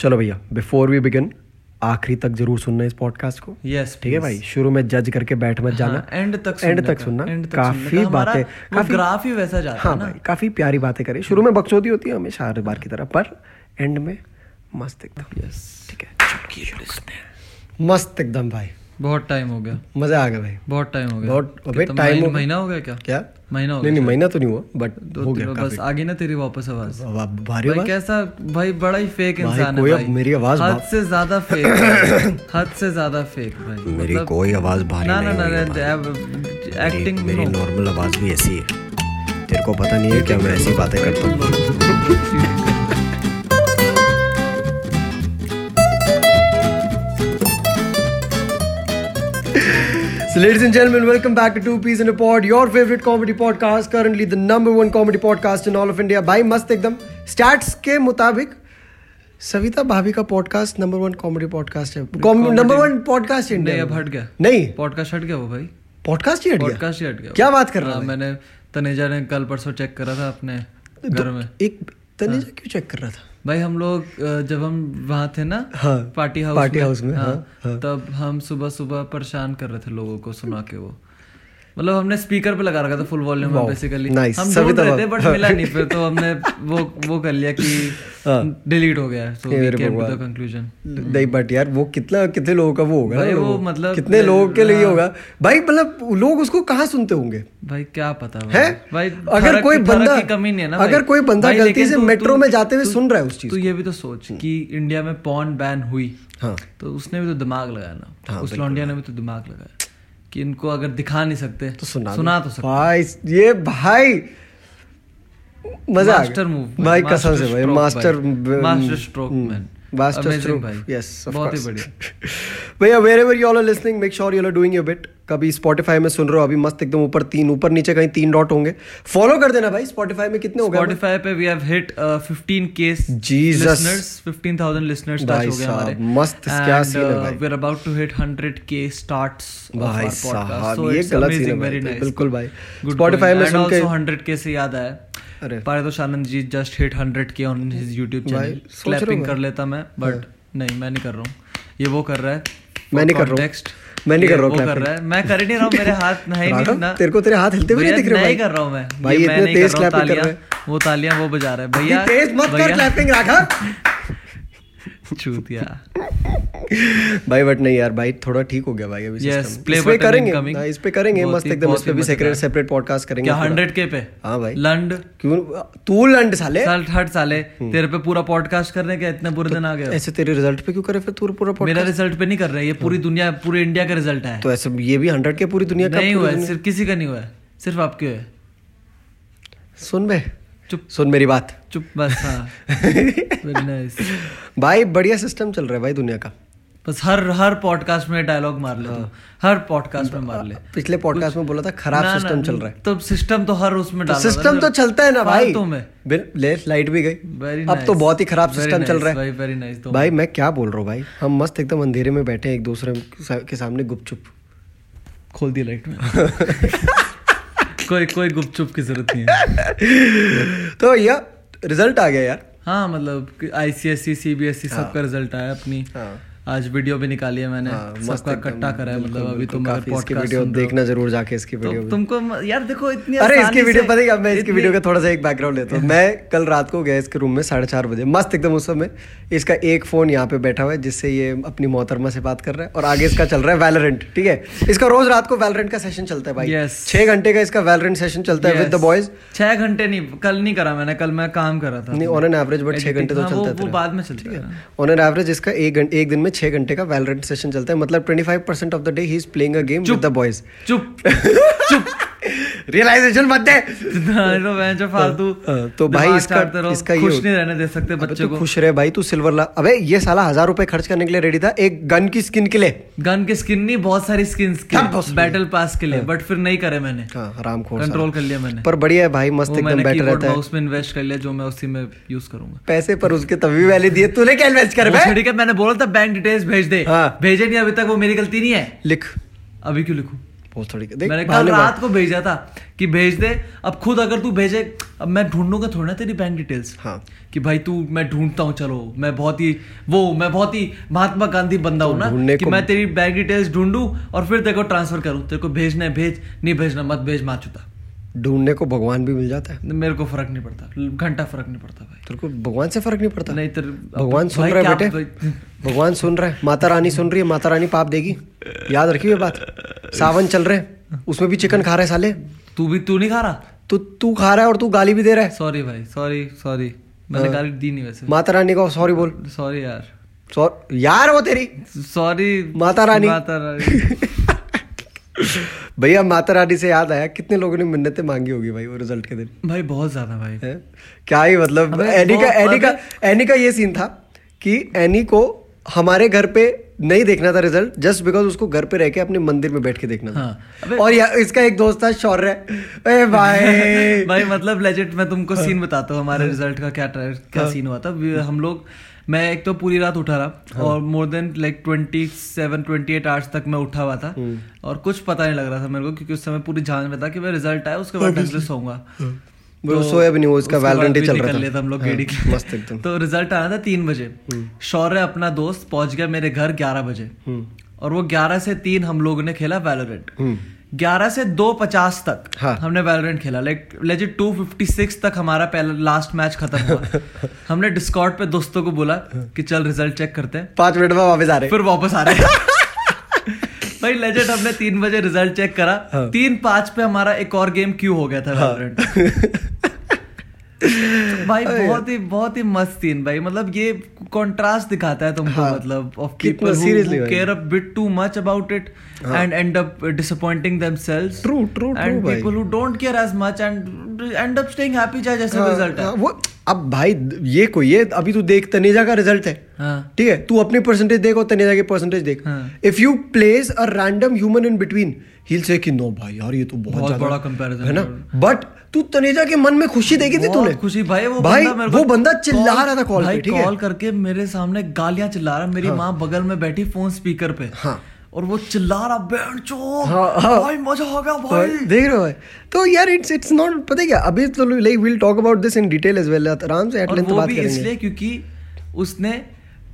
चलो भैया before we begin आखिरी तक ज़रूर सुनना इस पॉडकास्ट को। यस yes, ठीक है भाई? शुरू में जज करके बैठ मत जाना। एंड तक एंड तक सुनना। काफ़ी बातें काफ़ी ग्राफ ही वैसा जाता हाँ है ना। भाई काफ़ी प्यारी बातें करी। शुरू में बकचोदी होती है हमेशा हर बार की तरह पर एंड में मस्त एकदम। यस ठीक है? मस्त एकदम भाई। बहुत टाइम हो गया। मज़ा आ गया भाई। बहुत टाइम हो गया। बहुत अबे टाइम महीना- महीना हो गया क्या? क्या? महीना हो नहीं नहीं महीना तो नहीं हुआ बट दो हो गया बस आ गई ना तेरी वापस आवाज़। भारी भाई कैसा भाई बड़ा ही फेक इंसान है कोई भाई। मेरी आवाज़ हद से ज़्यादा फेक हद से ज़्यादा फेक भाई। मेरी कोई आवाज़ भारी ना ना ना है एक्टिंग मेरी नॉर्मल आवाज़ भी ऐसी है। तेरे को पता नहीं है क्या मैं ऐसी बातें करता हूँ। So, ladies and gentlemen, welcome back to Two Peas in a Pod, your favorite comedy podcast, currently the number one comedy podcast in all of India. भाई मस्त एकदम स्टैट्स के मुताबिक सविता भाभी का podcast number one comedy podcast है number one podcast India अब हट गया नहीं पॉडकास्ट हट गया वो भाई पॉडकास्ट ही हट गया पॉडकास्ट ही हट गया क्या बात कर रहा हाँ, मैंने तनेजा ने कल परसों चेक करा था अपने घर में एक तनेजा क्यों चेक कर रहा था? भाई हम लोग जब हम वहाँ थे ना हाँ, पार्टी हाउस पार्टी हाउस में, हाँ, हाँ। तब हम सुबह सुबह परेशान कर रहे थे लोगों को सुना के वो। मतलब हमने स्पीकर पे लगा रखा था फुल वॉल्यूम में बेसिकली nice, हम सभी ढूंढ रहे। थे बट मिला नहीं फिर तो हमने वो वो कर लिया कि हाँ। डिलीट हो गया so we came to the conclusion नहीं बट यार वो कितना कितने लोगों का वो होगा भाई वो मतलब- कितने लोगों के लिए हाँ। होगा? भाई मतलब लोग उसको कहाँ सुनते होंगे? भाई क्या पता है? भाई अगर कोई बंदा की कमी नहीं है ना अगर कोई बंदा गलती से मेट्रो में जाते हुए सुन रहा है उस चीज़ तू ये भी तो सोच कि इंडिया में पॉन बैन हुई। हाँ। तो उसने भी तो दिमाग लगाया ना। हाँ, उस लौंडिया ने भी तो दिमाग लगाया। कि इनको अगर दिखा नहीं सकते तो सुना सुना तो सकते। भाई ये भाई मज़ा मास्टर मूव भाई कसम से भाई master master stroke man master stroke भाई। यस बहुत ही बढ़िया। भैया wherever you all are listening make sure you are doing your bit कभी स्पॉटिफाई में सुन रहे हो अभी मस्त एकदम ऊपर तीन ऊपर नीचे कहीं तीन डॉट होंगे। फॉलो कर देना भाई स्पॉटिफाई में कितने हो गए पे वी हैव हिट 15 के Jesus. listeners 15000 listeners भाई टच हो गए हमारे। मस्त क्या scene है भाई। We are about to hit 100 K starts भाई साहब, ये गलत scene है बिल्कुल भाई। Spotify में सुन के- 100 के से याद आया। अरे। Paritosh Anand ji just hit 100 K on his YouTube channel clapping कर लेता मैं बट नहीं मैं नहीं कर रहा हूँ। ये वो कर रहा है। मैं नहीं कर रहा हूँ। मैं नहीं कर रहा हूँ कर रहा है। मैं कर ही नहीं रहा हूँ मेरे हाथ नहीं नहीं ना। तेरे को तेरे हाथ हिलते हुए नहीं दिख रहे नहीं कर रहा हूँ मैं। भाई, इतने तेज कर रहा हूँ वो तालियाँ वो बजा रहा है। भैया तेज मत कर क्लैपिंग राघव। चूतिया भाई बट नहीं यार भाई थोड़ा ठीक हो गया भाई अभी Yes, इस पे करेंगे. हाँ, इस पे करेंगे मस्त एकदम इस पे भी सेपरेट सेपरेट पॉडकास्ट करेंगे क्या पूरा। हंड्रेड के पे हाँ भाई लंड क्यों तू लंड साले साल हट साले तेरे पे पूरा पॉडकास्ट करने के इतने बुरे दिन आ गए ऐसे तेरे रिज़ल्ट पे क्यों करे फिर तू पूरा पॉडकास्ट मेरा रिज़ल्ट पे नहीं कर रहे ये पूरी दुनिया पूरे इंडिया का रिज़ल्ट है तो ऐसे ये भी हंड्रेड के पूरी दुनिया का नहीं हुआ सिर्फ़ किसी का नहीं हुआ सिर्फ़ आपके हुआ है सुन बे चुप। सुन मेरी बात। चुप बस हाँ। नाइस भाई बढ़िया सिस्टम चल रहा है भाई दुनिया का। बस हर हर पॉडकास्ट में डायलॉग मार ले तू। हर पॉडकास्ट में मार ले। पिछले पॉडकास्ट में बोला था खराब सिस्टम चल रहा है। तो सिस्टम तो हर उसमें तो डाल रहा सिस्टम तो चलता है ना भाई। ले लाइट भी गई। अब तो बहुत ही खराब सिस्टम चल रहा है। भाई नाइस तो भाई मैं क्या बोल रहा हूँ भाई? हम मस्त एकदम अंधेरे में बैठे एक दूसरे के सामने गुपचुप। खोल दी लाइट में। कोई कोई गुपचुप की ज़रूरत नहीं है। तो भैया रिज़ल्ट आ गया यार। हाँ मतलब आईसीएसई सीबीएसई सबका रिज़ल्ट आया अपनी। हाँ। आज वीडियो भी निकाली है मैंने। हाँ, सबका इकट्ठा करा है मतलब अभी तुम अगर इसकी पॉडकास्ट वीडियो देखना ज़रूर जाके इसकी वीडियो भी। तुमको यार देखो इतनी अरे इसकी वीडियो पता है क्या? मैं इसकी वीडियो का थोड़ा सा एक बैकग्राउंड लेता हूँ। मैं कल रात को गया इसके रूम में साढ़े चार बजे। मस्त एकदम उस समय। इसका एक फ़ोन यहाँ पे बैठा हुआ है जिससे ये अपनी मोहतरमा से बात कर रहा है और आगे इसका चल रहा है वैलोरेंट ठीक है? इसका रोज रात को वैलोरेंट का सेशन चलता है भाई. छह घंटे का इसका वैलोरेंट सेशन चलता है विद द बॉयज़ छह घंटे नहीं कल नहीं करा मैंने कल मैं काम कर रहा था। नहीं ऑन एन एवरेज बट छह घंटे तो चलता है वो बाद में चलता है। ऑन एन एवरेज इसका एक दिन में छह घंटे का वैलोरेंट सेशन चलता है। मतलब twenty five percent of the day he is playing a game with the boys चुप चुप। रियलाइजेशन मत दे। तो मैं जो फालतू हाँ, तो भाई इसका- इसका ये खुश नहीं रहने दे सकते बच्चे तू को। खुश रहे भाई तू सिल्वर ला अबे ये साला हज़ार रुपए खर्च करने के लिए रेडी था एक गन की स्किन के लिए। गन की स्किन नहीं बहुत सारी स्किन? बैटल पास के लिए बट फिर नहीं करे मैंने। हाँ आराम खोर कंट्रोल कर लिया मैंने। पर बढ़िया है भाई मस्त एकदम बेटर रहता है। उसमें इन्वेस्ट कर लिया जो मैं उसी में यूज़ करूँगा। पैसे पर उसके तभी वैल्यू दिए। तूने क्या इन्वेस्ट कर है मैंने बोला था बैंक डिटेल्स भेज दे। हाँ। भेजे नहीं अभी तक वो मेरी गलती नहीं है। लिख। अभी क्यों लिखूं? बहुत थोड़ी देख मैंने कल रात को भेजा था कि भेज दे। अब खुद अगर तू भेजे अब मैं ढूंढूँगा थोड़ी ना तेरी बैंक डिटेल्स हाँ। कि भाई तू मैं ढूंढता हूँ चलो मैं बहुत ही वो मैं बहुत ही महात्मा गांधी बंदा हूँ ना कि मैं तेरी बैंक डिटेल्स ढूंढू और फिर तेरे को ट्रांसफ़र करूँ। तेरे को भेजना है भेज नहीं भेजना मत भेज माचुता ढूँढने को भगवान भी मिल जाता है। मेरे को फ़र्क नहीं पड़ता। घंटा फ़र्क नहीं पड़ता भाई। तेरे को भगवान से फ़र्क नहीं पड़ता? नहीं तेरे भगवान सुन रहा बेटे? भगवान सुन रहा माता रानी सुन रही है माता रानी पाप देगी। याद रखिए ये बात। सावन चल रहे उसमें भी चिकन खा रहे साले। तू भी तू नहीं खा रहा? तो तू खा रहा है और तू गाली भी दे रहा है। सॉरी भाई सॉरी सॉरी मैंने। गाली दी नहीं वैसे। माता रानी को सॉरी बोल। सॉरी यार। सॉ- यार वो तेरी। सॉरी माता रानी। माता रानी। भैया माता रानी से याद आया कितने लोगों ने मिन्नतें मांगी होगी भाई वो रिज़ल्ट के दिन? भाई बहुत ज़्यादा भाई। हैं? क्या ही मतलब एनी का एनी का एनी का ये सीन था कि एनी को हमारे घर पे नहीं देखना था रिज़ल्ट जस्ट बिकॉज़ उसको घर पे रह के अपने मंदिर में बैठ के देखना था। हाँ, और या, इसका एक दोस्त था शौर्य। ए भाई। भाई मतलब लेजिट मैं तुमको हाँ। सीन बताता हूँ हमारे रिज़ल्ट का क्या क्या सीन हुआ था। हम लोग मैं एक तो पूरी रात उठा रहा हाँ। और more than like twenty seven twenty eight hours तक मैं उठा हुआ था। हम्म। और कुछ पता नहीं लग रहा था मेरे को क्योंकि उस समय पूरी जान में था कि मैं रिज़ल्ट आया उसके बाद से सोऊँगा वो सोया भी नहीं वो इसका उसके बाद वैलेंट ही भी चल रहा था। लिया हम लोग हाँ, गेड़ी के मस्त एकदम। तो रिज़ल्ट आया था तीन बजे। शौर्य अपना दोस्त पहुँच गया मेरे घर ग्यारह बजे। हम्म, और वो ग्यारह से तीन हम लोगों ने खेला वैलोरेंट हम्म, ग्यारह से दो पचास तक हाँ। हमने वैलोरेंट खेला। Like legit two fifty six तक हमारा पहला लास्ट मैच खत्म हुआ। हमने डिस्कॉर्ड पे दोस्तों को बोला कि चल रिज़ल्ट चेक करते हैं। पाँच मिनट में वापस आ रहे। फिर वापस आ रहे भाई लेजेंड हमने तीन बजे रिज़ल्ट चेक करा। हाँ। तीन पाँच पे हमारा एक और गेम क्यों हो गया था वेलोरेंट तो भाई बहुत ही बहुत ही मस्त सीन भाई। मतलब ये कंट्रास्ट दिखाता है तुमको हाँ। मतलब of people seriously care a bit too much about it and end up disappointing themselves true, true and people who don't care as much and end up staying happy चाहे जैसे हाँ, रिज़ल्ट है। हाँ, वो अब भाई ये कोई ये अभी तू देख तनेजा का रिज़ल्ट है। हाँ। ठीक है? तू अपनी परसेंटेज देख और तनेजा की परसेंटेज देख। हाँ। If you place a random human in between hill से कि नो भाई यार ये तो बहुत बहुत बड़ा comparison है ना? बट तू तनेजा के मन में खुशी देखी थी तूने? खुशी। भाई वो भाई बंदा मेरे वो बंदा चिल्ला रहा था कॉल पे ठीक है? कॉल करके मेरे सामने गालियाँ चिल्ला रहा मेरी माँ बगल में बैठी फ़ोन स्पीकर पे। हाँ। और वो चिल्ला रहा बैंड चो हाँ, हाँ। भाई मज़ा आ गया भाई, देख रहे हो तो यार इट्स इट्स नॉट पता क्या? अभी तो like will talk about this in detail as well आराम से एट लेंथ बात करेंगे। इसलिए क्योंकि उसने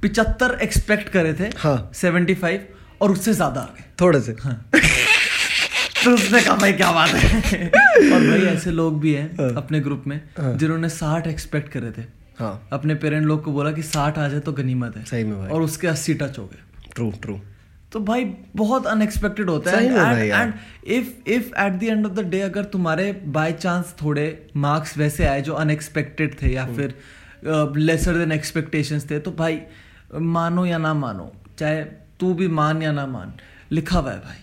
पिचहत्तर एक्सपेक्ट करे थे हाँ। सेवेंटी फाइव और उससे ज़्यादा आ गए। थोड़े से। तो उसने कहा भाई क्या बात है? और भाई ऐसे लोग भी हैं अपने ग्रुप में जिन्होंने साठ एक्सपेक्ट करे थे। हाँ। अपने पेरेंट लोग को बोला कि साठ आ जाए तो गनीमत है। सही में भाई। और उसके अस्सी टच हो गए। ट्रू ट्रू तो भाई बहुत अनएक्सपेक्टेड होता है। And if if at the end of the day अगर तुम्हारे बाय चांस थोड़े मार्क्स वैसे आए जो अनएक्सपेक्टेड थे या हम्म। फिर लेसर देन एक्सपेक्टेशंस थे तो भाई मानो या ना मानो चाहे तू भी मान या ना मान लिखा हुआ है भाई।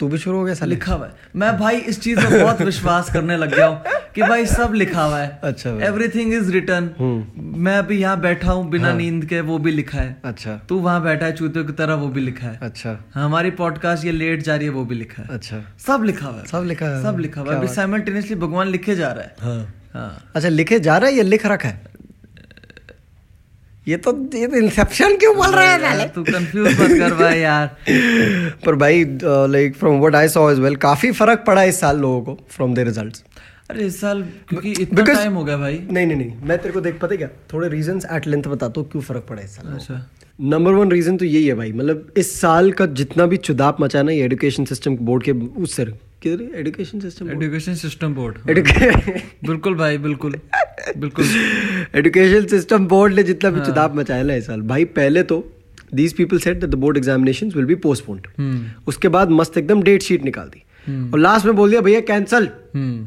तू भी शुरू हो गया साले? लिखा हुआ है। मैं भाई इस चीज़ में बहुत विश्वास करने लग गया हूँ कि भाई सब लिखा हुआ है। अच्छा। एवरीथिंग इज़ रिटर्न मैं अभी यहाँ बैठा हूँ बिना हाँ। नींद के वो भी लिखा है। अच्छा। तू वहाँ बैठा है चूतियों की तरह वो भी लिखा है। अच्छा। हमारी पॉडकास्ट ये लेट जा रही है वो भी लिखा है। अच्छा। सब लिखा हुआ है। सब लिखा है। सब लिखा हुआ है। अभी साइमल्टेनियसली भगवान लिखे जा रहा है। हाँ। हाँ। अच्छा लिखे जा रहा है या लिख रखा है? ये तो ये तो इंसेप्शन क्यों बोल रहा है यार, तू कंफ्यूज मत कर भाई यार। पर भाई like from what I saw as well काफ़ी फ़र्क पड़ा इस साल लोगों को फ्रॉम द रिजल्ट्स अरे इस साल क्योंकि इतना टाइम हो गया भाई। नहीं नहीं नहीं मैं तेरे को देख पता क्या? थोड़े रीजंस एट लेंथ बताता हूँ क्यों फ़र्क पड़ा इस साल अच्छा। नंबर वन रीजन तो यही है भाई। मतलब इस साल का जितना भी चुदाप मचा ना ये एजुकेशन सिस्टम बोर्ड के उससे किधर education system education system board बिल्कुल भाई बिल्कुल। बिल्कुल। सिस्टम बोर्ड ने जितना भी चुदाप मचाया ना इस साल। भाई पहले तो these people said that the board examinations will be postponed उसके बाद मस्त एकदम डेट शीट निकाल दी। हम्म। और लास्ट में बोल दिया भैया कैंसल हम्म।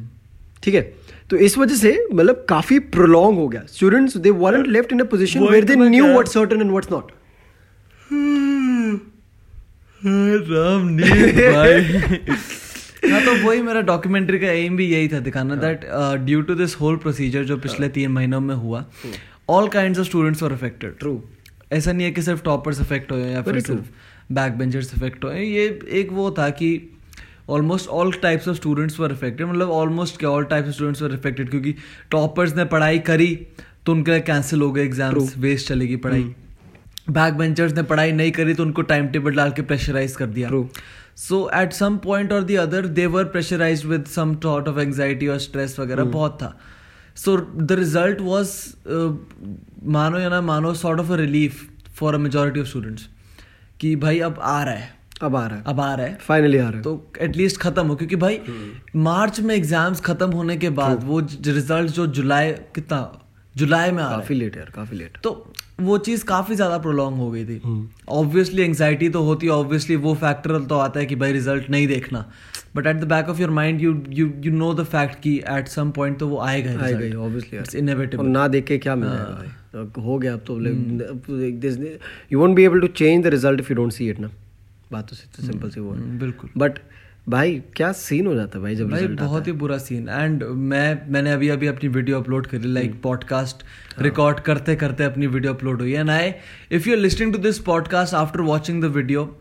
ठीक है? तो इस वजह से मतलब काफ़ी प्रोलॉन्ग हो गया। Students they weren't left in a position where they knew what's certain and what's not Ram भाई। हाँ तो वही मेरा डॉक्यूमेंट्री का एम भी यही था दिखाना that due to this whole procedure जो पिछले तीन महीनों में हुआ all kind of students were affected true ऐसा नहीं है कि सिर्फ़ टॉपर्स अफेक्ट हुए या फिर सिर्फ़ बैक बेंचर्स अफेक्ट हुए ये एक वो था कि almost all types of students were affected मतलब ऑलमोस्ट क्या all types of students were affected क्योंकि टॉपर्स ने पढ़ाई करी तो उनके लिए कैंसिल हो गए एग्ज़ाम्स वेस्ट चलेगी पढ़ाई। बैक बेंचर्स ने पढ़ाई नहीं करी तो उनको टाइम टेबल डाल के प्रेशराइज कर दिया। सो एट सम पॉइंट और the other they were pressurize with some thought of anxiety और स्ट्रेस वगैरह बहुत था। सो द रिज़ल्ट वॉज़ मानो या ना मानो sort of a relief for a majority of students कि भाई अब आ रहा है। अब आ रहा है। अब आ रहा है। फाइनली आ रहा है। तो एटलीस्ट खत्म हो क्योंकि भाई मार्च में एग्ज़ाम्स खत्म होने के बाद वो रिज़ल्ट जो जुलाई कितना जुलाई में आ काफ़ी लेट यार काफ़ी लेट तो वो चीज़ काफ़ी ज़्यादा प्रोलॉन्ग हो गई थी। हम्म। ऑब्वियसली एंगजाइटी तो होती है ऑब्वियसली वो फैक्टर तो आता है कि भाई रिज़ल्ट नहीं देखना। But at the back of your mind you you you know the fact कि एट सम पॉइंट तो वो आएगा आएगा ऑब्वियसली It's यार ना देख के क्या मिल हाँ। भाई। हो गया अब तो हम्म। You won't be able to change the result if you don't see it ना। बात तो सिंपल सी वो हम्म, बिल्कुल। बट भाई क्या सीन हो जाता है भाई जब भाई बहुत ही? बुरा सीन एंड मैं मैंने अभी अभी अपनी वीडियो अपलोड करी लाइक पॉडकास्ट रिकॉर्ड करते करते अपनी वीडियो अपलोड हुई and I if you are listening to this podcast after watching the video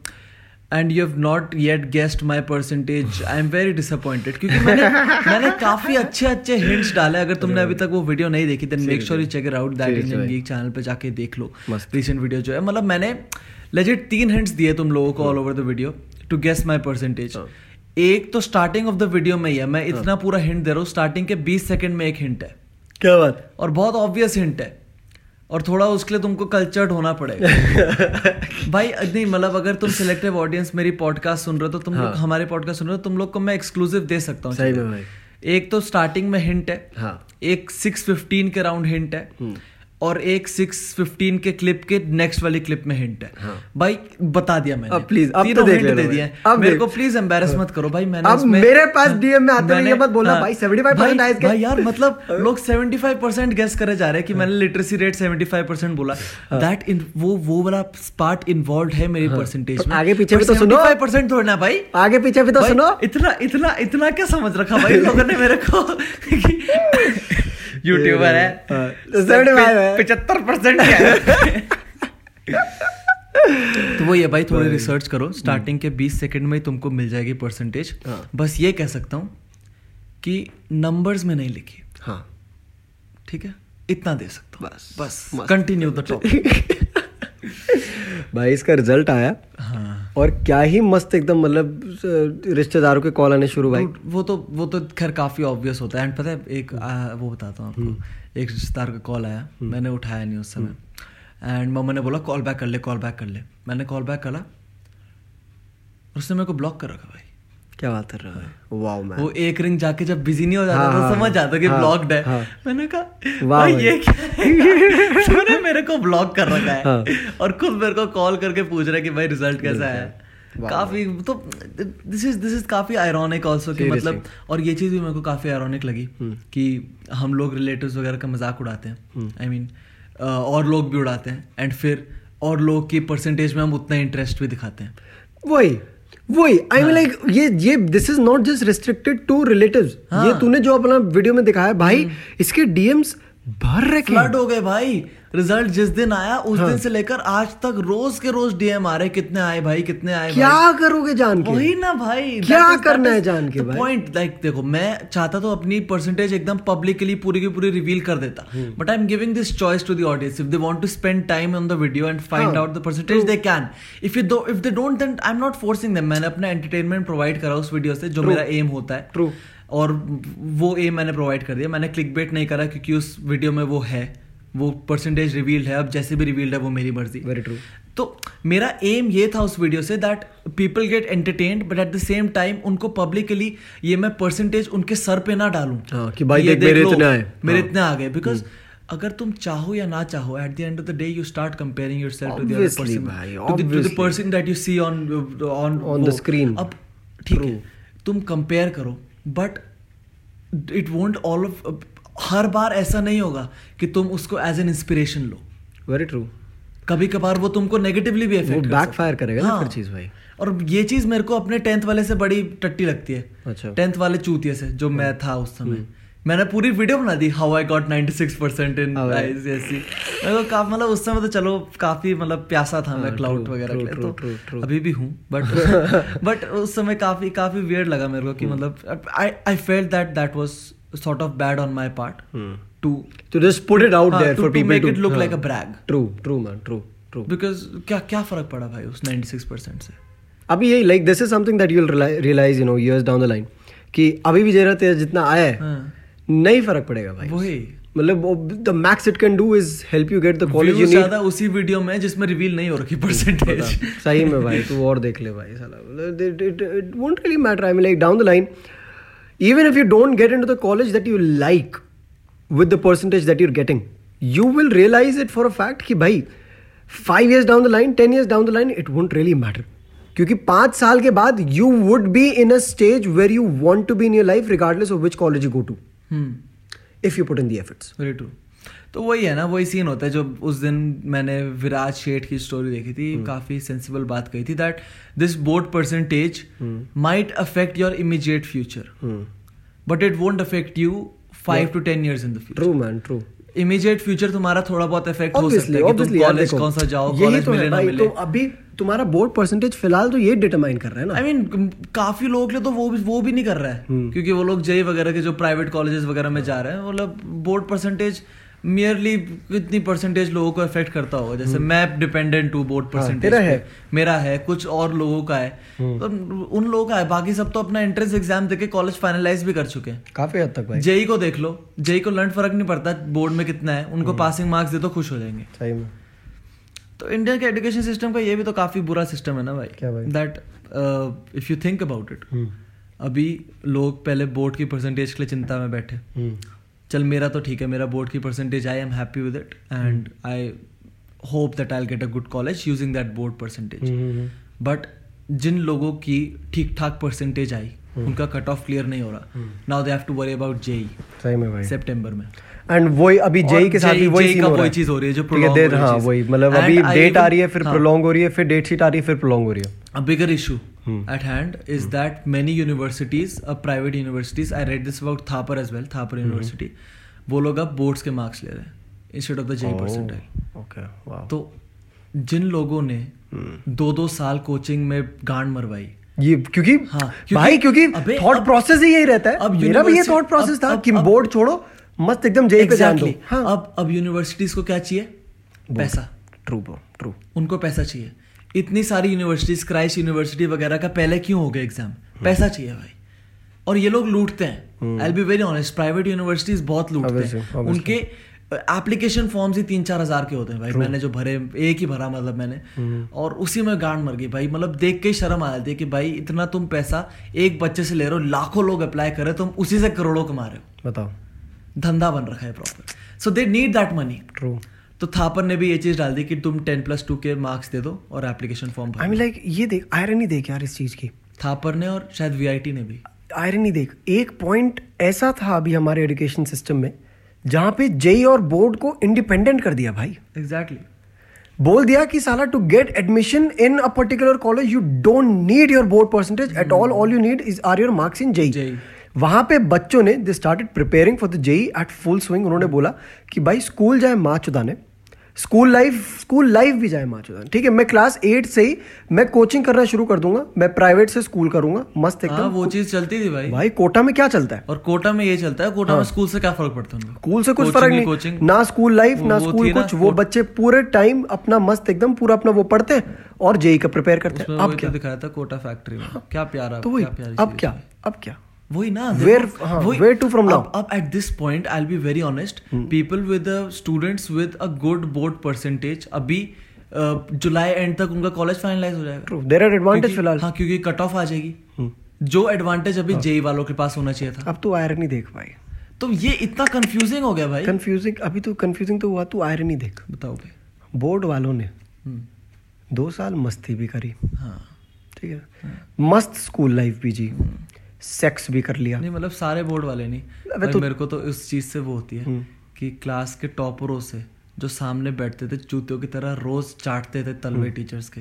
and you have not yet guessed my percentage I am very disappointed क्योंकि मैंने मैंने काफ़ी अच्छे अच्छे हिंट्स डाले. अगर तुमने अभी तक वो वीडियो नहीं देखी then make sure you check it out that Indian geek channel पे जाके देख लो। रिसेंट वीडियो जो है. मतलब मैंने लेजिट तीन हिंट्स दिए तुम लोगों को all over the video to guess my percentage एक तो स्टार्टिंग ऑफ़ द वीडियो में ही है। मैं इतना पूरा हिंट दे रहा हूँ। स्टार्टिंग के 20 सेकंड में एक हिंट है। क्या बात? और बहुत ऑब्वियस हिंट है। और थोड़ा उसके लिए तुमको कल्चर्ड होना पड़ेगा। भाई नहीं मतलब अगर तुम सिलेक्टिव ऑडियंस मेरी पॉडकास्ट सुन रहे हो तो तुम हाँ. लोग हमारे पॉडकास्ट सुन रहे हो तुम लोग को मैं एक्सक्लूसिव दे सकता हूँ। एक तो स्टार्टिंग में हिंट है। हाँ। एक सिक्स फिफ्टीन के राउंड हिंट है। और एक सिक्स फिफ्टीन के क्लिप के नेक्स्ट वाली क्लिप में हिंट है। हाँ। भाई बता दिया मैंने। अब please, अब तो देख दे। दिए। अब मेरे को प्लीज़ एम्बेरस मत करो भाई मैंने अब मेरे पास DM में आते ये मत बोलना हाँ, भाई, 75% भाई- भाई यार मतलब लोग 75% गेस करे जा रहे हैं कि मैंने लिटरेसी रेट 75% बोला। दैट इन वो वो वाला पार्ट इन्वॉल्व है मेरी परसेंटेज तो में। आगे पीछे भी तो सुनो। 75% थोड़ा भाई। आगे पीछे भी तो सुनो। इतना इतना इतना क्या समझ रखा भाई लोगों ने मेरे को? यूट्यूबर है। हाँ, 75 है। परसेंट तो वो ये भाई थोड़ी रिसर्च करो। स्टार्टिंग के 20 सेकंड में ही तुमको मिल जाएगी परसेंटेज हाँ। बस ये कह सकता हूँ कि नंबर्स में नहीं लिखी। हाँ। ठीक है? इतना दे सकता हूँ। बस, बस कंटिन्यू द टॉपिक भाई इसका रिज़ल्ट आया। और क्या ही मस्त एकदम मतलब रिश्तेदारों के कॉल आने शुरू भाई। वो तो वो तो खैर काफ़ी ऑब्वियस होता है। एंड पता है एक आ, वो बताता हूँ आपको। एक रिश्तेदार का कॉल आया। मैंने उठाया नहीं उस समय। एंड मम्मा ने बोला कॉल बैक कर ले कॉल बैक कर ले। मैंने कॉल बैक करा। उसने मेरे को ब्लॉक कर रखा भाई। क्या बात कर रहा है? वाओ मैन वो एक रिंग जाके जब बिज़ी नहीं हो जाता हाँ, तो हाँ, समझ जाता कि हाँ, ब्लॉक्ड है। हाँ। मैंने कहा भाई। ये क्या है? तूने मेरे को ब्लॉक कर रखा है। हाँ। और खुद मेरे को कॉल करके पूछ रहा है कि भाई रिज़ल्ट कैसा है। काफ़ी तो दिस इज़ दिस इज़ काफ़ी आयरॉनिक आल्सो कि मतलब और ये चीज़ भी मेरे को काफ़ी आयरॉनिक लगी हम्म। कि हम लोग रिलेटिव्स वगैरह का मज़ाक उड़ाते हैं। आई मीन और लोग भी उड़ाते हैं। एंड फिर और लोग की परसेंटेज में हम उतना इंटरेस्ट भी दिखाते हैं। वही। वही आई हाँ। मीन लाइक ये ये this is not just restricted to relatives हाँ। ये तूने जो अपना वीडियो में दिखाया भाई हम्म। इसके डीएम्स भर रखे फ्लड हो गए भाई। रिज़ल्ट जिस दिन आया उस हाँ। दिन से लेकर आज तक रोज के रोज डीएम आ रहे कितने आए भाई कितने आए क्या करोगे जान के? वही ना भाई। क्या करना है जान के भाई? पॉइंट लाइक देखो मैं चाहता तो अपनी परसेंटेज एकदम पब्लिकली पूरी की पूरी रिवील कर देता। But I am giving this choice to the audience if they want to spend time on the video and find out the percentage they can if you if they don't then I am not forcing them मैंने अपना entertainment provide करा उस video से जो मेरा M होता है। True. और वो एम मैंने प्रोवाइड कर दिया। मैंने क्लिक बेट नहीं करा क्योंकि उस वीडियो में वो है। वो परसेंटेज रिवील्ड है। अब जैसे भी रिवील्ड है वो मेरी मर्ज़ी। वेरी ट्रू तो मेरा एम ये था उस वीडियो से that people get entertained but at the same time उनको पब्लिकली ये मैं परसेंटेज उनके सर पे ना डालूं। हाँ, कि भाई ये देख मेरे इतने आए। मेरे हाँ। इतने आ गए। बिकॉज़ अगर तुम चाहो या ना चाहो at the end of the day you start comparing yourself to the other person to the person that you see on on On the screen. अब ठीक है। तुम कंपेयर करो। But it won't all of हर बार ऐसा नहीं होगा कि तुम उसको एज एन इंस्पिरेशन लो। वेरी ट्रू कभी कभार वो तुमको नेगेटिवली भी इफ़ेक्ट बैक फायर करेगा ना चीज़ भाई। और ये चीज़ मेरे को अपने टेंथ वाले से बड़ी टट्टी लगती है। अच्छा। टेंथ वाले चूतिए से जो मैं था उस समय। मैंने पूरी वीडियो बना दी how I got 96% percent in हाँ भाई। आईसीएससी मेरे को मतलब उस समय तो चलो काफ़ी मतलब प्यासा था मैं हाँ, क्लाउड वगैरह के लिए तो अभी भी हूँ बट बट उस समय काफ़ी काफ़ी वियर्ड लगा मेरे को कि Hmm. मतलब I I felt that that was sort of bad on my part Hmm. To to just put it out हाँ, there to- for to people make to it look हाँ. like a brag. true true man true True. Because क्या क्या फ़र्क पड़ा भाई उस 96 percent से अभी यही like this is something that you realise you know years down the line कि अभी भी जरा तेज जितना आया है हाँ, नहीं फ़र्क पड़ेगा भाई। वही। मतलब the max it can do is help you get the उसी वीडियो में जिसमें रिवील नहीं हो रखी परसेंटेज सही में भाई तू और देख ले भाई साला। It won't really matter I mean like down the line even if you don't get into the college that you like with the percentage that you're getting you will realise it for a fact कि भाई five years down the line ten years down the line it won't really matter क्योंकि पाँच साल के बाद you would be in a stage where you want to be in your life regardless of which college you go to if you put in the efforts very true तो वही है ना वही सीन होता है जो उस दिन मैंने विराज शेठ की स्टोरी देखी थी hmm. काफ़ी सेंसिबल बात कही थी that this board percentage might affect your immediate future but it won't affect you five to ten years in the future true man true. Immediate future तुम्हारा थोड़ा बहुत इफ़ेक्ट हो सकता है कि तुम कॉलेज कौन सा जाओ कॉलेज तो मिले ना मिले। तो अभी तुम्हारा बोर्ड परसेंटेज फ़िलहाल तो ये डिटरमाइन कर रहा है ना। आई I मीन mean, काफ़ी लोग के लिए तो वो भी वो भी नहीं कर रहा है। hmm. क्योंकि वो लोग जय वगैरह के जो प्राइवेट कॉलेजेस वगैरह में जा रहे हैं मतलब बोर्ड परसेंटेज मियरली कितनी परसेंटेज लोगों को अफेक्ट करता होगा? जैसे मैं डिपेंडेंट हूँ बोर्ड परसेंटेज हम्म। हाँ, है। मेरा है कुछ और लोगों का है। हम्म। तो उन लोगों का है। बाकी सब तो अपना एंट्रेंस एग्ज़ाम देके कॉलेज फाइनलाइज भी कर चुके हैं। काफ़ी हद तक भाई। जेई को देख लो। जेई को लंड फ़र्क नहीं पड़ता बोर्ड में कितना है। हम्म। उनको पासिंग मार्क्स दे तो खुश हो जाएँगे। सही में। तो इंडिया के एजुकेशन सिस्टम का ये भी तो काफ़ी बुरा सिस्टम है ना भाई? क्या भाई? That if you think about it hmm. अभी लोग पहले बोर्ड की परसेंटेज के लिए चिंता में बैठे। हम्म। चल मेरा तो ठीक है मेरा बोर्ड की percentage I am happy with it and I hope that I get a good college using that board percentage hmm, but जिन लोगों की ठीक ठाक परसेंटेज आई उनका कट ऑफ़ क्लियर नहीं हो रहा। Now they have to worry about JEE सितंबर में। And वही अभी जेई के साथ भी वही सीन हो रहा है चीज़ हो रही है जो है हो हाँ। वही मतलब अभी डेट आ रही है फिर हाँ। प्रोलॉन्ग हो रही है फिर डेट शीट आ रही है फिर प्रोलॉन्ग हो रही है A bigger issue Hmm. at hand is that many universities, uh, private universities, I read this about Thapar as well, Thapar Hmm. University, वो लोग अब बोर्ड्स के मार्क्स ले रहे हैं instead of the. JEE percentile okay तो जिन लोगों ने Hmm. दो दो साल कोचिंग में गांड मरवाई ये क्योंकि हाँ, क्योंकि- भाई क्योंकि थॉट प्रोसेस ही यही रहता है अब मेरा भी ये थॉट प्रोसेस था कि बोर्ड छोड़ो मस्त एकदम जेई पे ध्यान दो हाँ। अब अब यूनिवर्सिटीज को क्या चाहिए? पैसा। ट्रू ट्रू उनको पैसा चाहिए। इतनी सारी यूनिवर्सिटीज क्राइस्ट यूनिवर्सिटी वगैरह का पहले क्यों हो गया एग्ज़ाम पैसा चाहिए भाई। और ये लोग लूटते हैं। I be very honest private universities बहुत लूटते Obviously, हैं। Obviously. उनके एप्लीकेशन फॉर्म्स ही तीन चार हज़ार के होते हैं भाई। मैंने जो भरे एक ही भरा मतलब मैंने। और उसी में गांड मर गई भाई। मतलब देख के शर्म आ जाती है कि भाई इतना तुम पैसा एक बच्चे से ले रहे हो लाखों लोग अप्लाई कर रहे हो तुम उसी से करोड़ों कमा रहे हो। बताओ। धंधा बन रखा है proper so they need that money true तो थापर ने भी ये चीज़ डाल दी कि तुम टेन प्लस टू के मार्क्स दे दो और application form I mean like ये देख आयरनी देख यार इस चीज़ की। थापर ने और शायद वीआईटी ने भी। आयरनी देख एक पॉइंट ऐसा था अभी हमारे एजुकेशन सिस्टम में जहाँ पे जेई और बोर्ड को इंडिपेंडेंट कर दिया भाई। Exactly exactly. बोल दिया कि साला to get admission in a particular college you don't need your board percentage at all all you need is are your marks in JEE. वहाँ पे बच्चों ने they started preparing for the JEE at full swing उन्होंने बोला कि भाई school जाए माँ चुदाने स्कूल लाइफ स्कूल लाइफ भी जाए माँ चुदाने। ठीक है मैं क्लास एट से ही मैं कोचिंग करना शुरू कर दूँगा मैं प्राइवेट से स्कूल करूँगा मस्त हाँ एकदम। वो चीज़ चलती थी भाई। भाई कोटा में क्या चलता है? और कोटा में ये चलता है कोटा में स्कूल से क्या फ़र्क पड़ता है स्कूल से कुछ फ़र्क नहीं। coaching। ना स्कूल लाइफ ना स्कूल कुछ वो बच्चे पूरे टाइम अपना मस्त एकदम पूरा अपना वो पढ़ते हैं और जेई का प्रिपेयर करते हैं। अब क्या? दिखाया था कोटा फैक्ट्री में। क्या प्यारा तो वही क्या प्यारी अब क्या? अब क्या? वही ना हाँ, वही- where to from अब at this point I be very honest people with students with a good board percentage अभी जुलाई एंड तक उनका कॉलेज फाइनलाइज हो जाएगा। देर आर एडवांटेज फ़िलहाल। हाँ क्योंकि कट ऑफ़ आ जाएगी। हम्म। जो एडवांटेज अभी जेई वालों के पास होना चाहिए था। अब तू आयरनी देख भाई। तो ये इतना कंफ्यूजिंग हो गया भाई। कंफ्यूजिंग अभी तो कंफ्यूजिंग तो हुआ तू आयरनी देख। बताओ भाई। बोर्ड वालों ने हम्म, दो साल मस्ती भी करी। हाँ। ठीक है? मस्त स्कूल लाइफ भी जी। सेक्स भी कर लिया। नहीं मतलब सारे बोर्ड वाले नहीं भाई तो- मेरे को तो इस चीज़ से वो होती है हम्म। कि क्लास के टॉपरों से जो सामने बैठते थे चूतियों की तरह रोज चाटते थे तलवे हम्म। टीचर्स के।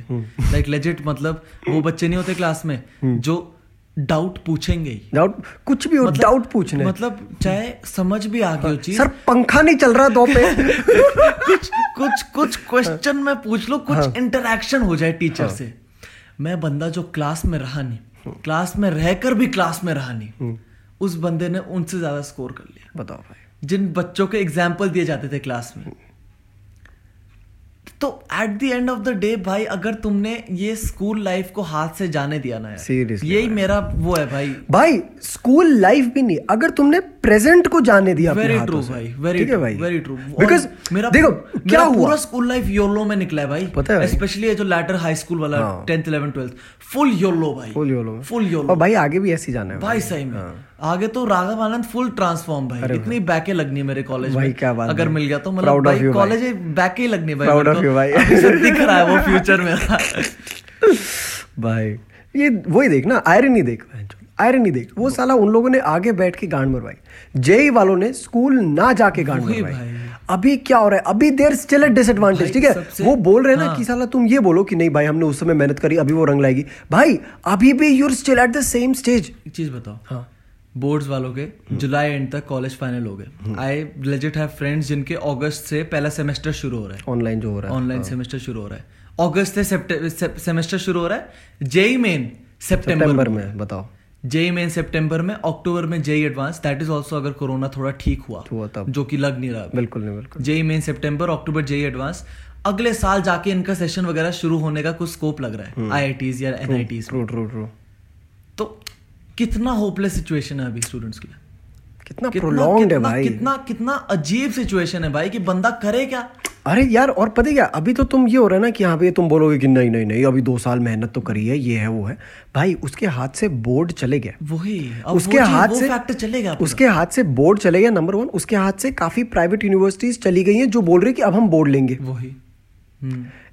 लाइक लेजिट मतलब वो बच्चे नहीं होते क्लास में हम्म। जो डाउट पूछेंगे ही। डाउट कुछ भी हो मतलब- डाउट पूछने। मतलब चाहे समझ भी आ गई चीज़। सर पंखा नहीं चल रहा दो पे। कुछ कुछ कुछ क्वेश्चन में पूछ लो हाँ। कुछ इंटरेक्शन हो जाए टीचर से। मैं बंदा जो क्लास में रहा नहीं क्लास में रहकर भी क्लास में रहा नहीं। हम्म। उस बंदे ने उनसे ज़्यादा स्कोर कर लिया। बताओ भाई। जिन बच्चों के एग्ज़ाम्पल दिए जाते थे क्लास में। तो at the end of the day भाई अगर तुमने ये स्कूल लाइफ को हाथ से जाने दिया ना यार Seriously, यही मेरा वो है भाई। भाई स्कूल लाइफ भी नहीं अगर तुमने प्रेजेंट को जाने दिया वेरी ट्रू भाई वेरी ठीक है ट्रू भाई? वेरी ट्रू बिकॉज़ मेरा देखो क्या हुआ? पूरा स्कूल लाइफ योलो में निकला है भाई पता है स्पेशली ये जो लैटर हाई स्कूल वाला हाँ। 10th 11th 12th full yolo भाई फुल योलो फुल योलो भाई आगे भी ऐसे जाना है भाई सही में। आगे तो राघव आनंद फुल ट्रांसफॉर्म भाई। इतनी बैके लगनी है मेरे कॉलेज भाई, में। क्या बात अगर मिल गया तो मतलब भाई कॉलेज बैके ही लगनी भाई। Of को। you, भाई। दिख रहा है वो फ्यूचर में भाई ये वही देख ना आयरनी देख आयरनी देख वो साला उन लोगों ने आगे बैठ के गांड मरवाई। जेई वालों ने स्कूल ना जाके गांड मरवाई। अभी क्या हो रहा है? अभी देर स्टिल एट डिसएडवांटेज ठीक है? वो बोल रहे हैं हाँ. ना हाँ। कि साला तुम ये बोलो कि नहीं भाई हमने उस समय मेहनत करी अभी वो रंग लाएगी। भाई अभी भी you're still at the same stage एक चीज़ बताओ। हाँ। बोर्ड्स वालों के जुलाई एंड तक कॉलेज फाइनल हो गए। आई लेजिट हैव फ्रेंड्स जिनके अगस्त से पहला सेमेस्टर शुरू हो रहा है। ऑनलाइन जो हो रहा है। ऑनलाइन सेमेस्टर शुरू हो रहा है। अगस्त से सेमेस्टर शुरू हो रहा है। जेई मेन सितंबर में बताओ। जेई मेन सितंबर में अक्टूबर में JEE advance that is also अगर कोरोना थोड़ा ठीक हुआ जो कि लग नहीं रहा बिल्कुल नहीं बिल्कुल। जेई मेन सितंबर अक्टूबर जेई एडवांस अगले साल जाके इनका सेशन वगैरह शुरू होने का कुछ स्कोप लग रहा है। आई आई आईआईटीज या एन ट्रू ट्रू तो कितना होपलेस सिचुएशन है अभी स्टूडेंट्स के लिए? कितना प्रोलॉन्ग्ड है भाई। कितना कितना अजीब सिचुएशन है भाई कि बंदा करे क्या? अरे यार और पता है क्या? अभी तो तुम ये हो रहा है ना कि हाँ भाई तुम बोलोगे कि नहीं नहीं नहीं अभी दो साल मेहनत तो करी है ये है वो है। भाई उसके हाथ से बोर्ड चले गए वही। उसके वो हाथ वो से चलेगा पूरा। उसके हाथ से बोर्ड चले गया नंबर वन उसके हाथ से काफ़ी प्राइवेट यूनिवर्सिटीज चली गई हैं जो बोल रही है कि अब हम बोर्ड लेंगे। वही।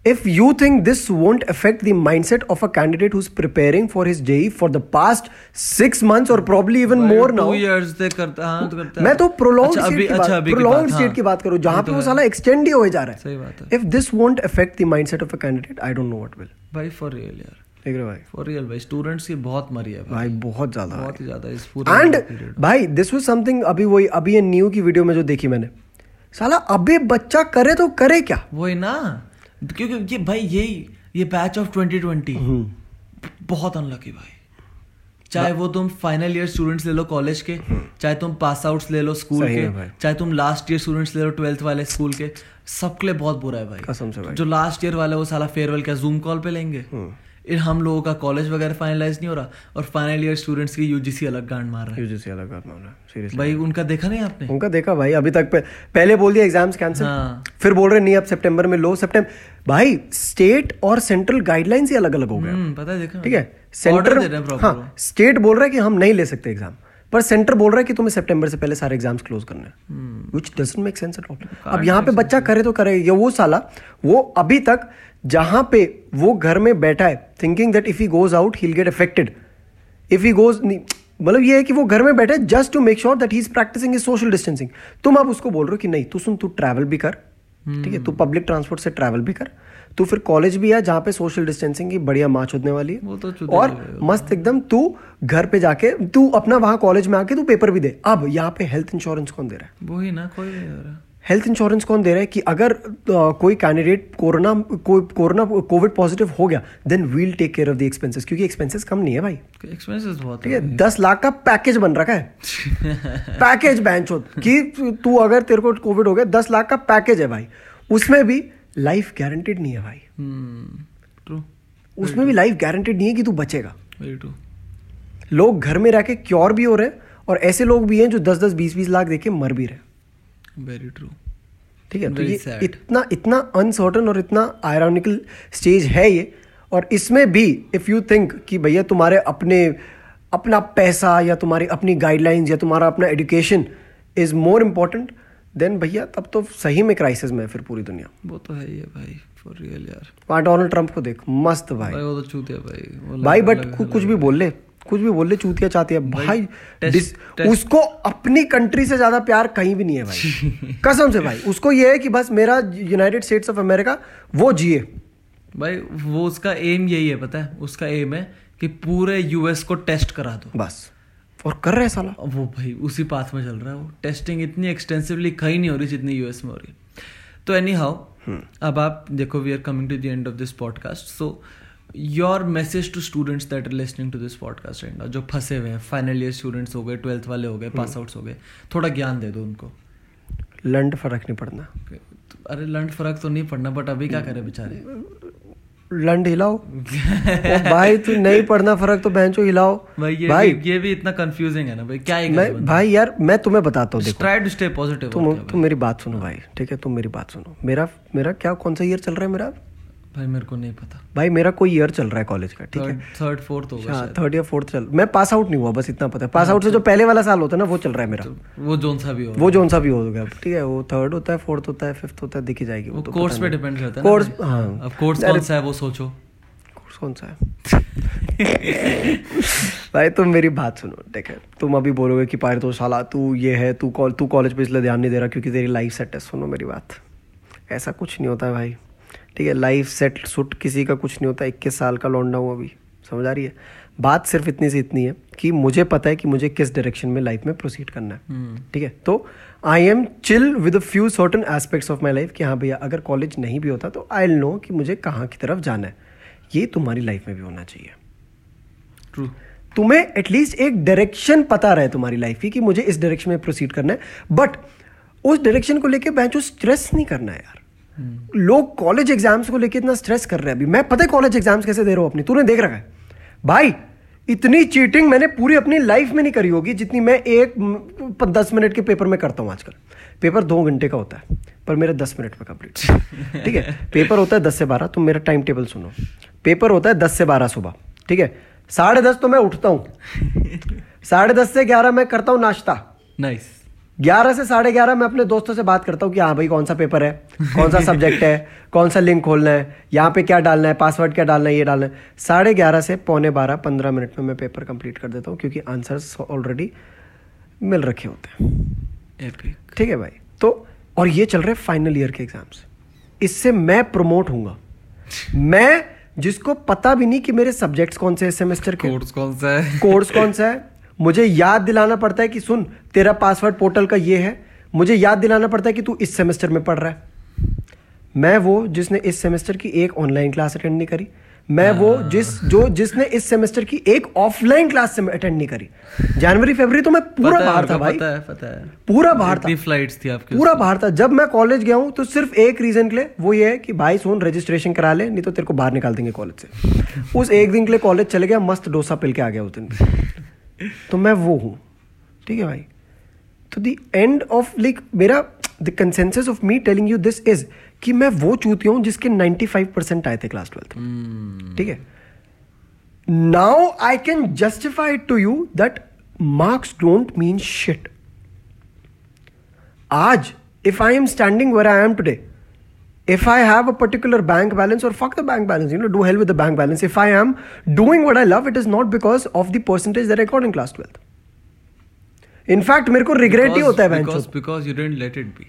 If you think this won't affect the mindset of a candidate who's preparing for his JE for the past six months or probably even more now, two years से करता हाँ तो करता मैं तो प्रोलॉन्ग अच्छा, स्टेट अभी की अच्छा बात की प्रोलॉन्ग बात, स्टेट हाँ। की बात करो जहाँ ये पे तो वो है। साला एक्सटेंड ही होए जा रहा सही है बात है। If this won't affect the mindset of a candidate I don't know what will भाई फॉर रियल यार। देख रहे हो भाई। फॉर रियल भाई स्टूडेंट्स की बहुत मरी है भाई। भाई बहुत ज़्यादा बहुत ही ज़्यादा इस पूरे एंड भाई दिस वाज समथिंग अभी वही अभी ये न्यू की वीडियो में जो देखी मैंने। साला अभी बच्चा करे तो करे क्या? वही ना। क्योंकि ये भाई यही ये बैच ऑफ़ ट्वेंटी ट्वेंटी बहुत अनलकी भाई चाहे वो तुम फाइनल ईयर स्टूडेंट्स ले लो कॉलेज के चाहे तुम पास आउट्स ले लो स्कूल हम्म। के चाहे तुम लास्ट ईयर स्टूडेंट्स ले लो ट्वेल्थ वाले स्कूल के सबके लिए बहुत बुरा है भाई कसम से भाई। जो लास्ट ईयर वाले वो साला फेयरवेल क्या जूम कॉल पे लेंगे हम्म। हम लोगों का कॉलेज वगैरह फाइनलाइज नहीं हो रहा और फाइनल ईयर स्टूडेंट्स की यूजीसी अलग गांड मार रहा है। यूजीसी अलग बात मामला सीरियसली भाई उनका देखा नहीं आपने? उनका देखा भाई अभी तक पे, पहले बोल दिया एग्ज़ाम्स कैंसिल हाँ। फिर बोल रहे नहीं अब सितंबर में लो सितंबर भाई स्टेट और सेंट्रल गाइडलाइंस ही अलग अलग हो गए। हम्म, पता है देखा ठीक है? सेंटर रहे हैं हाँ स्टेट बोल रहा है कि हम नहीं ले सकते एग्ज़ाम पर सेंटर बोल रहा है कि तुम्हें सितंबर से पहले सारे एग्ज़ाम्स क्लोज करने हैं। Which doesn't make sense at all अब यहाँ पे बच्चा करे तो करे ये वो साला वो अभी तक जहाँ पे वो घर में बैठा है thinking that if he goes out he get affected if he goes मतलब ये है कि वो घर में बैठा है just to make sure that he is practising is social distancing तुम अब उसको बोल रहे हो कि नहीं तू सुन तू ट्रैवल भी कर ठीक है? तू पब्लिक ट्रांसपोर्ट से ट्रैवल भी कर तू फिर कॉलेज भी है जहाँ पे सोशल डिस्टेंसिंग की बढ़िया मार्च होने वाली है। वो तो और मस्त एकदम तू घर पे जाके तू अपना वहाँ कॉलेज में आके तू पेपर भी दे। अब यहाँ पे हेल्थ इंश्योरेंस कौन दे रहा है? वही ना कोई नहीं हो रहा। हेल्थ इंश्योरेंस कौन दे रहा है कि अगर अ, कोई कैंडिडेट कोरोना कोई कोरोना कोविड पॉजिटिव हो गया then we'll take care of the expenses क्योंकि एक्सपेंसेस कम नहीं है भाई। एक्सपेंसेस बहुत ठीक है? दस लाख का पैकेज बन रखा है। पैकेज बैंक कि तू अगर तेरे को कोविड हो गया दस लाख का पैकेज है भाई। उसमें भी लाइफ गारंटेड नहीं है भाई। हम्म ट्रू उसमें भी लाइफ गारंटेड नहीं है कि तू बचेगा। लोग घर में रह के क्योर भी हो रहे हैं और ऐसे लोग भी हैं जो दस दस बीस बीस लाख देके मर भी रहे वेरी ट्रू ठीक है तो ये sad. इतना इतना अनसर्टन और इतना आयरॉनिकल स्टेज है ये और इसमें भी इफ़ यू थिंक कि भैया तुम्हारे अपने अपना पैसा या तुम्हारी अपनी गाइडलाइंस या तुम्हारा अपना education is more important than भैया तब तो सही में क्राइसिस में है फिर पूरी दुनिया। वो तो है ही है भाई फॉर रियल यार। वहाँ डोनाल्ड ट्रंप को देख मस्त भाई। भाई वो तो चूते है भाई भाई बट कुछ भी बोल ले। कुछ भी बोल ले चूतिया चाहती है। भाई टेस्ट- टेस्ट- उसको अपनी कंट्री से ज़्यादा प्यार कहीं भी नहीं है भाई। कसम से भाई उसको ये है कि बस मेरा यूनाइटेड स्टेट्स ऑफ़ अमेरिका वो जिए। भाई वो उसका एम यही है पता है? उसका एम है कि पूरे यूएस को टेस्ट करा दो। बस। और कर रहे हैं साला। वो भाई उसी पाथ में चल रहा है वो। टेस्टिंग इतनी एक्सटेंसिवली कहीं नहीं हो रही जितनी यूएस में हो रही तो एनी हाउ अब आप देखो we are coming to the end of this podcast so your message to students that are listening to this podcast and जो फंसे हुए हैं फाइनल ईयर स्टूडेंट्स हो गए ट्वेल्थ वाले हो गए पास आउट्स हो गए थोड़ा ज्ञान दे दो उनको। लंड फ़र्क नहीं पड़ना। अरे लंड फ़र्क तो नहीं पड़ना बट अभी क्या करे बेचारे? लंड हिलाओ। भाई तू नहीं पढ़ना फ़र्क तो बेंचो हिलाओ। भाई ये भाई। भी, ये भी इतना कंफ्यूजिंग है ना भाई क्या मैं भाई यार मैं तुम्हें बताता हूँ देखो। ट्राई टू स्टे पॉजिटिव तुम तुम मेरी बात सुनो भाई ठीक है? तुम मेरी बात सुनो। मेरा मेरा क्या कौन सा ईयर चल रहा है मेरा? भाई मेरे को नहीं पता। भाई मेरा कोई ईयर चल रहा है कॉलेज का ठीक है? थर्ड फोर्थ होगा हाँ थर्ड या फोर्थ चल मैं पास आउट नहीं हुआ बस इतना पता है। पास आउट से जो पहले वाला साल होता है ना वो चल रहा है मेरा। वो जोन सा भी हो वो जोन सा भी हो गया ठीक है? वो थर्ड होता है फोर्थ होता है फिफ्थ होता है दिखी जाएगी वो वो तो कोर्स पे डिपेंड करता है कोर्स। हाँ। अब कोर्स कौन सा है वो सोचो। कोर्स कौन सा है? भाई तुम मेरी बात सुनो ठीक है? तुम अभी बोलोगे कि पायर तो साला तू ये है तू कॉल तू कॉलेज पे इसलिए ध्यान नहीं दे रहा क्योंकि तेरी लाइफ सेट है सुनो मेरी बात। ऐसा कुछ नहीं होता है भाई। ठीक है लाइफ सेट सुट किसी का कुछ नहीं होता इक्कीस साल का लौंडा हूँ अभी समझ आ रही है? बात सिर्फ़ इतनी सी इतनी है कि मुझे पता है कि मुझे किस डायरेक्शन में लाइफ में प्रोसीड करना है ठीक है? तो I am chill with a few certain aspects of my life कि हाँ भैया अगर कॉलेज नहीं भी होता तो आई नो कि मुझे कहाँ की तरफ़ जाना है। ये तुम्हारी लाइफ में भी होना चाहिए। ट्रू तुम्हें एटलीस्ट एक डायरेक्शन पता रहे तुम्हारी लाइफ की कि मुझे इस डायरेक्शन में प्रोसीड करना है। बट उस डायरेक्शन को लेके बैंचो स्ट्रेस नहीं करना है यार। लोग कॉलेज एग्ज़ाम्स को लेकर इतना स्ट्रेस कर रहे हैं अभी। मैं पता है कॉलेज एग्ज़ाम्स कैसे दे रहा हूँ अपनी? तूने देख रखा है। भाई इतनी चीटिंग मैंने पूरी अपनी लाइफ में नहीं करी होगी जितनी मैं एक दस मिनट के पेपर में करता हूँ आजकल। पेपर दो घंटे का होता है पर मेरा दस मिनट में कंप्लीट ठीक है? पेपर होता है दस से बारह तुम मेरा टाइम टेबल सुनो। पेपर होता है दस से बारह सुबह। ठीक है? साढ़े दस तो मैं उठता हूँ। साढ़े दस से ग्यारह मैं करता हूँ नाश्ता। नाइस ग्यारह से साढ़े ग्यारह मैं अपने दोस्तों से बात करता हूँ कि हाँ भाई कौन सा पेपर है? कौन सा सब्जेक्ट है? कौन सा लिंक खोलना है? यहाँ पे क्या डालना है? पासवर्ड क्या डालना है? ये डालना है। साढ़े ग्यारह से पौने बारह पंद्रह मिनट में मैं पेपर कंप्लीट कर देता हूँ क्योंकि आंसर्स ऑलरेडी मिल रखे होते हैं। ठीक है भाई? तो और ये चल रहे फाइनल ईयर के एग्ज़ाम्स इससे मैं प्रमोट हूँगा मैं जिसको पता भी नहीं कि मेरे सब्जेक्ट्स कौन से सेमेस्टर के। कोर्स कौन सा है? कोर्स कौन सा है? मुझे याद दिलाना पड़ता है कि सुन तेरा पासवर्ड पोर्टल का ये है। मुझे याद दिलाना पड़ता है कि तू इस सेमेस्टर में पढ़ रहा है। मैं वो जिसने इस सेमेस्टर की एक ऑनलाइन क्लास अटेंड नहीं करी। मैं वो जिस जो जिसने इस सेमेस्टर की एक ऑफलाइन क्लास से अटेंड नहीं करी। जनवरी फरवरी तो मैं पूरा बाहर था भाई। पता है पता है। पूरा बाहर था। इतनी फ्लाइट्स थी आपकी पूरा बाहर था। जब मैं कॉलेज गया हूँ तो सिर्फ़ एक रीजन के लिए वो ये है कि भाई सुन रजिस्ट्रेशन करा ले नहीं तो तेरे को बाहर निकाल देंगे कॉलेज से। उस एक दिन के लिए कॉलेज चले गया मस्त डोसा पिल के आ गया उस दिन। तो मैं वो हूँ। ठीक है भाई? तो द एंड ऑफ़ लाइक मेरा the consensus of me telling you this is कि मैं वो चूतिया हूँ जिसके 95 परसेंट आए थे क्लास ट्वेल्थ में। ठीक है? Now I can justify to you that marks don't mean shit आज if I am standing where I am today, if I have a particular bank balance or fuck the bank balance, you know, do hell with the bank balance. If I am doing what I love, it is not because of the percentage that I got in class 12th. In fact, मेरे को regret ही होता है because because you didn't let it be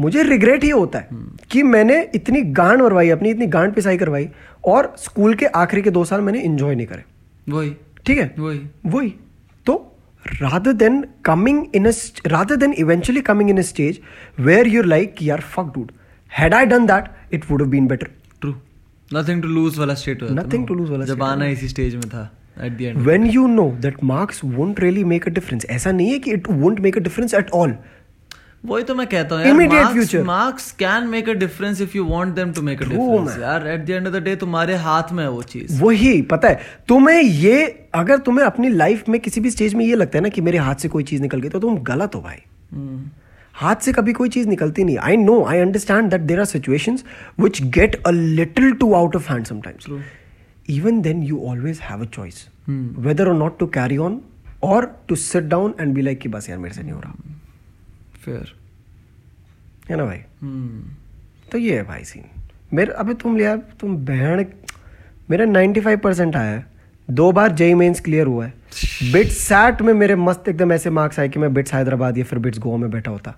मुझे regret ही होता है कि मैंने इतनी गांड मरवाई अपनी इतनी गांड पिसाई करवाई और स्कूल के आखिरी के दो साल मैंने इंजॉय नहीं करे वही ठीक है वही वही तो rather than coming in a rather than eventually coming in a stage where you're like यार fuck dude had I done that it would have been better. True nothing to lose वाला स्टेट ना to वो। lose वाला जब आना इसी stage में था at the end when you know that marks won't really make a difference ऐसा नहीं है कि it won't make a difference at all. वही तो मैं कहता हूँ Immediate यार future. Marks can make a difference if you want them to make a difference यार. At the end of the day तुम्हारे हाथ में है वो चीज़. वही पता है तुम्हें ये अगर तुम्हें अपनी लाइफ में किसी भी स्टेज में ये लगता है ना कि मेरे हाथ से कोई चीज़ निकल गई तो तुम गलत हो भाई. हाथ से कभी कोई चीज़ निकलती नहीं। I know I understand that there are situations which get a little too out of hand sometimes even then you always have a choice whether or not to carry on or to sit down and be like कि बस यार मेरे से नहीं हो रहा. Fair है ना भाई? तो ये है भाई सीन मेरे अबे तुम लिया तुम बहन मेरा 95 परसेंट आया है। दो बार जेई मेन्स क्लियर हुआ है। बिट्स सैट में मेरे मस्त एकदम ऐसे मार्क्स आए कि मैं बिट्स हैदराबाद या फिर बिट्स गोवा में बैठा होता।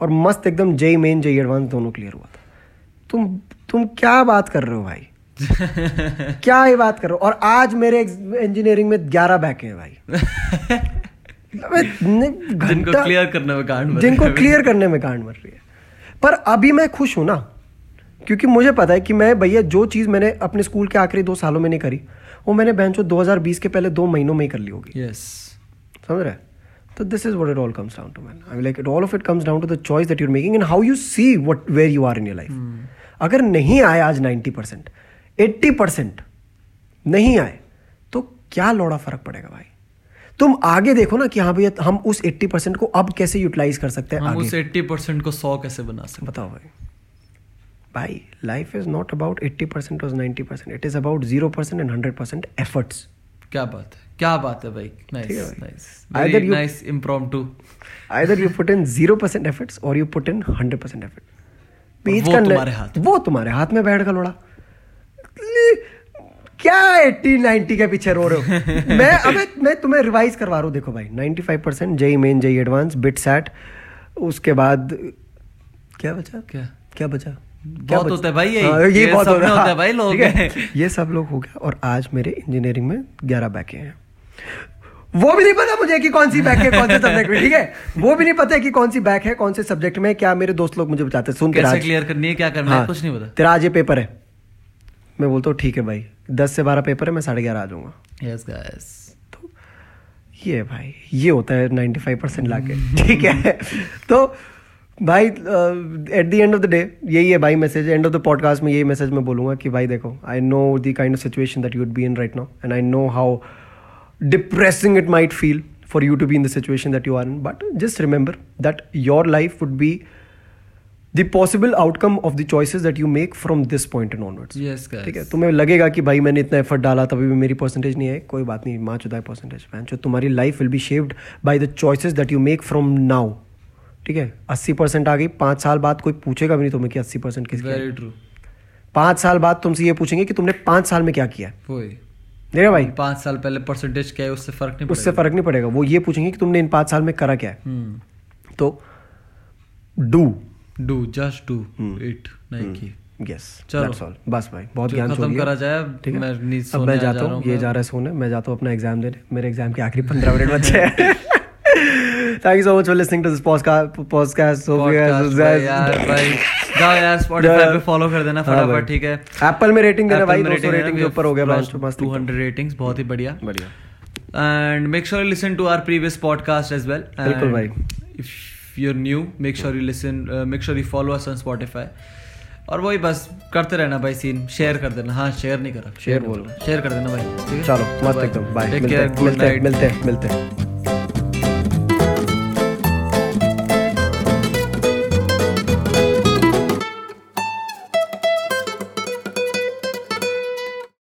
और मस्त एकदम जेई मेन जेई एडवांस दोनों क्लियर हुआ था। तुम तुम क्या बात कर रहे हो भाई? क्या ही बात कर रहे हो? और आज मेरे इंजीनियरिंग में ग्यारह बैक हैं भाई। जिनको क्लियर करने में मर जिनको क्लियर करने में गांड मर रही है। पर अभी मैं खुश हूँ ना क्योंकि मुझे पता है कि मैं भैया जो चीज़ मैंने अपने स्कूल के आखिरी दो सालों में नहीं करी वो मैंने बेंचो 2020 के पहले दो महीनों में ही कर ली होगी। यस समझ रहे So this is what it all comes down to, man. I mean, like it, all of it comes down to the choice that you're making and how you see what where you are in your life. अगर नहीं आए आज 90 percent eighty percent नहीं आए तो क्या लौड़ा फ़र्क पड़ेगा भाई? तुम आगे देखो ना कि हाँ भैया हम उस 80 परसेंट को अब कैसे यूटिलाइज कर सकते हैं हम आगे। उस 80 परसेंट को 100 कैसे बना सकते बताओ भाई। भाई life is not about 80 percent और 90 percent it is about zero percent and hundred percent efforts क्या बात है? क्या बात है भाई? Nice nice Either very nice impromptu put in zero percent efforts or you put in hundred percent effort. बीच वो का तुम्हारे हाथ वो तुम्हारे हाथ में बैठ का लोड़ा। क्या एट्टी नाइनटी के पीछे रो रहे हो? मैं अबे मैं तुम्हें रिवाइज करवा रहा हूँ देखो भाई। Ninety five percent JEE main JEE advance BITSAT उसके बाद क्या बचा? क्या? क्या बचा? बहुत बचा? होता है भाई यही। हाँ, ये बहुत में हाँ, होता है भाई लोग। ये सब लोग हो गया और आज मेरे इंजीनियरिंग में ग्यारह बैके हैं। वो भी नहीं पता मुझे कि कौन सी बैक है कौन से सब्जेक्ट में ठीक है? वो भी नहीं पता है कि कौन सी बैक है कौन से सब्जेक्ट में क्या मेरे दोस्त लोग मुझे बताते सुन कैसे क्लियर करनी है क्या करना है हाँ, कुछ नहीं पता। तेरा आज ये पेपर है। मैं बोलता हूँ ठीक है भाई। दस से बारह पेपर है मैं साढ़े ग्यारह आ जाऊँगा। यस गाइस तो ये भाई ये होता है नाइन्टी फाइव परसेंट लाके ठीक है? तो भाई at the end of the day यही है भाई message end of the podcast में यही मैसेज मैं बोलूँगा कि भाई देखो I know the kind of situation that you would be in right now and I know how depressing it might feel for you to be in the situation that you are in. But just remember that your life would be the possible outcome of the choices that you make from this point and onwards. Yes ठीक है? तुम्हें लगेगा कि भाई मैंने इतना effort डाला तभी भी मेरी परसेंटेज नहीं है कोई बात नहीं माँ चुदा परसेंटेज मैन जो तुम्हारी life will be shaped by the choices that you make from now ठीक है? अस्सी परसेंट आ गई। पाँच साल बाद कोई पूछेगा भी नहीं तुम्हें कि अस्सी परसेंट किसकी वेरी ट्रू पाँच साल बाद तुमसे ये पूछेंगे कि तुमने पाँच साल में क्या किया देख भाई? पाँच साल पहले परसेंटेज क्या है उससे फ़र्क नहीं उससे फ़र्क नहीं पड़ेगा। वो ये पूछेंगे कि तुमने इन पाँच साल में करा क्या है। तो do do just do it नहीं की। यस चलो। दैट्स ऑल बस भाई बहुत ज्ञान खत्म करा जाए ठीक है। मैं अब मैं जाता हूँ ये जा रहा है सोने मैं जाता हूँ अपना एग्ज़ाम देने। मेरे एग्ज़ाम के आखिरी पंद्रह मिनट बचे हैं। Thank you so much for listening to this podcast so यार भाई जाओ यार Spotify पे फॉलो कर देना हाँ। फटाफट ठीक है एप्पल में रेटिंग देना भाई में 200 rating रेटिंग के ऊपर हो गया crossed मस्त मस्त 200 ratings बहुत ही बढ़िया बढ़िया and make sure you listen to our previous podcast as well बिल्कुल भाई। if you're new make sure you listen uh, make sure you follow us on Spotify और वही बस करते रहना भाई सीन शेयर कर देना हाँ शेयर नहीं करा Share बोलो। शेयर कर देना भाई ठीक है चलो मस्त एकदम बाय मिलते हैं हैं. मिलते हैं मिलते हैं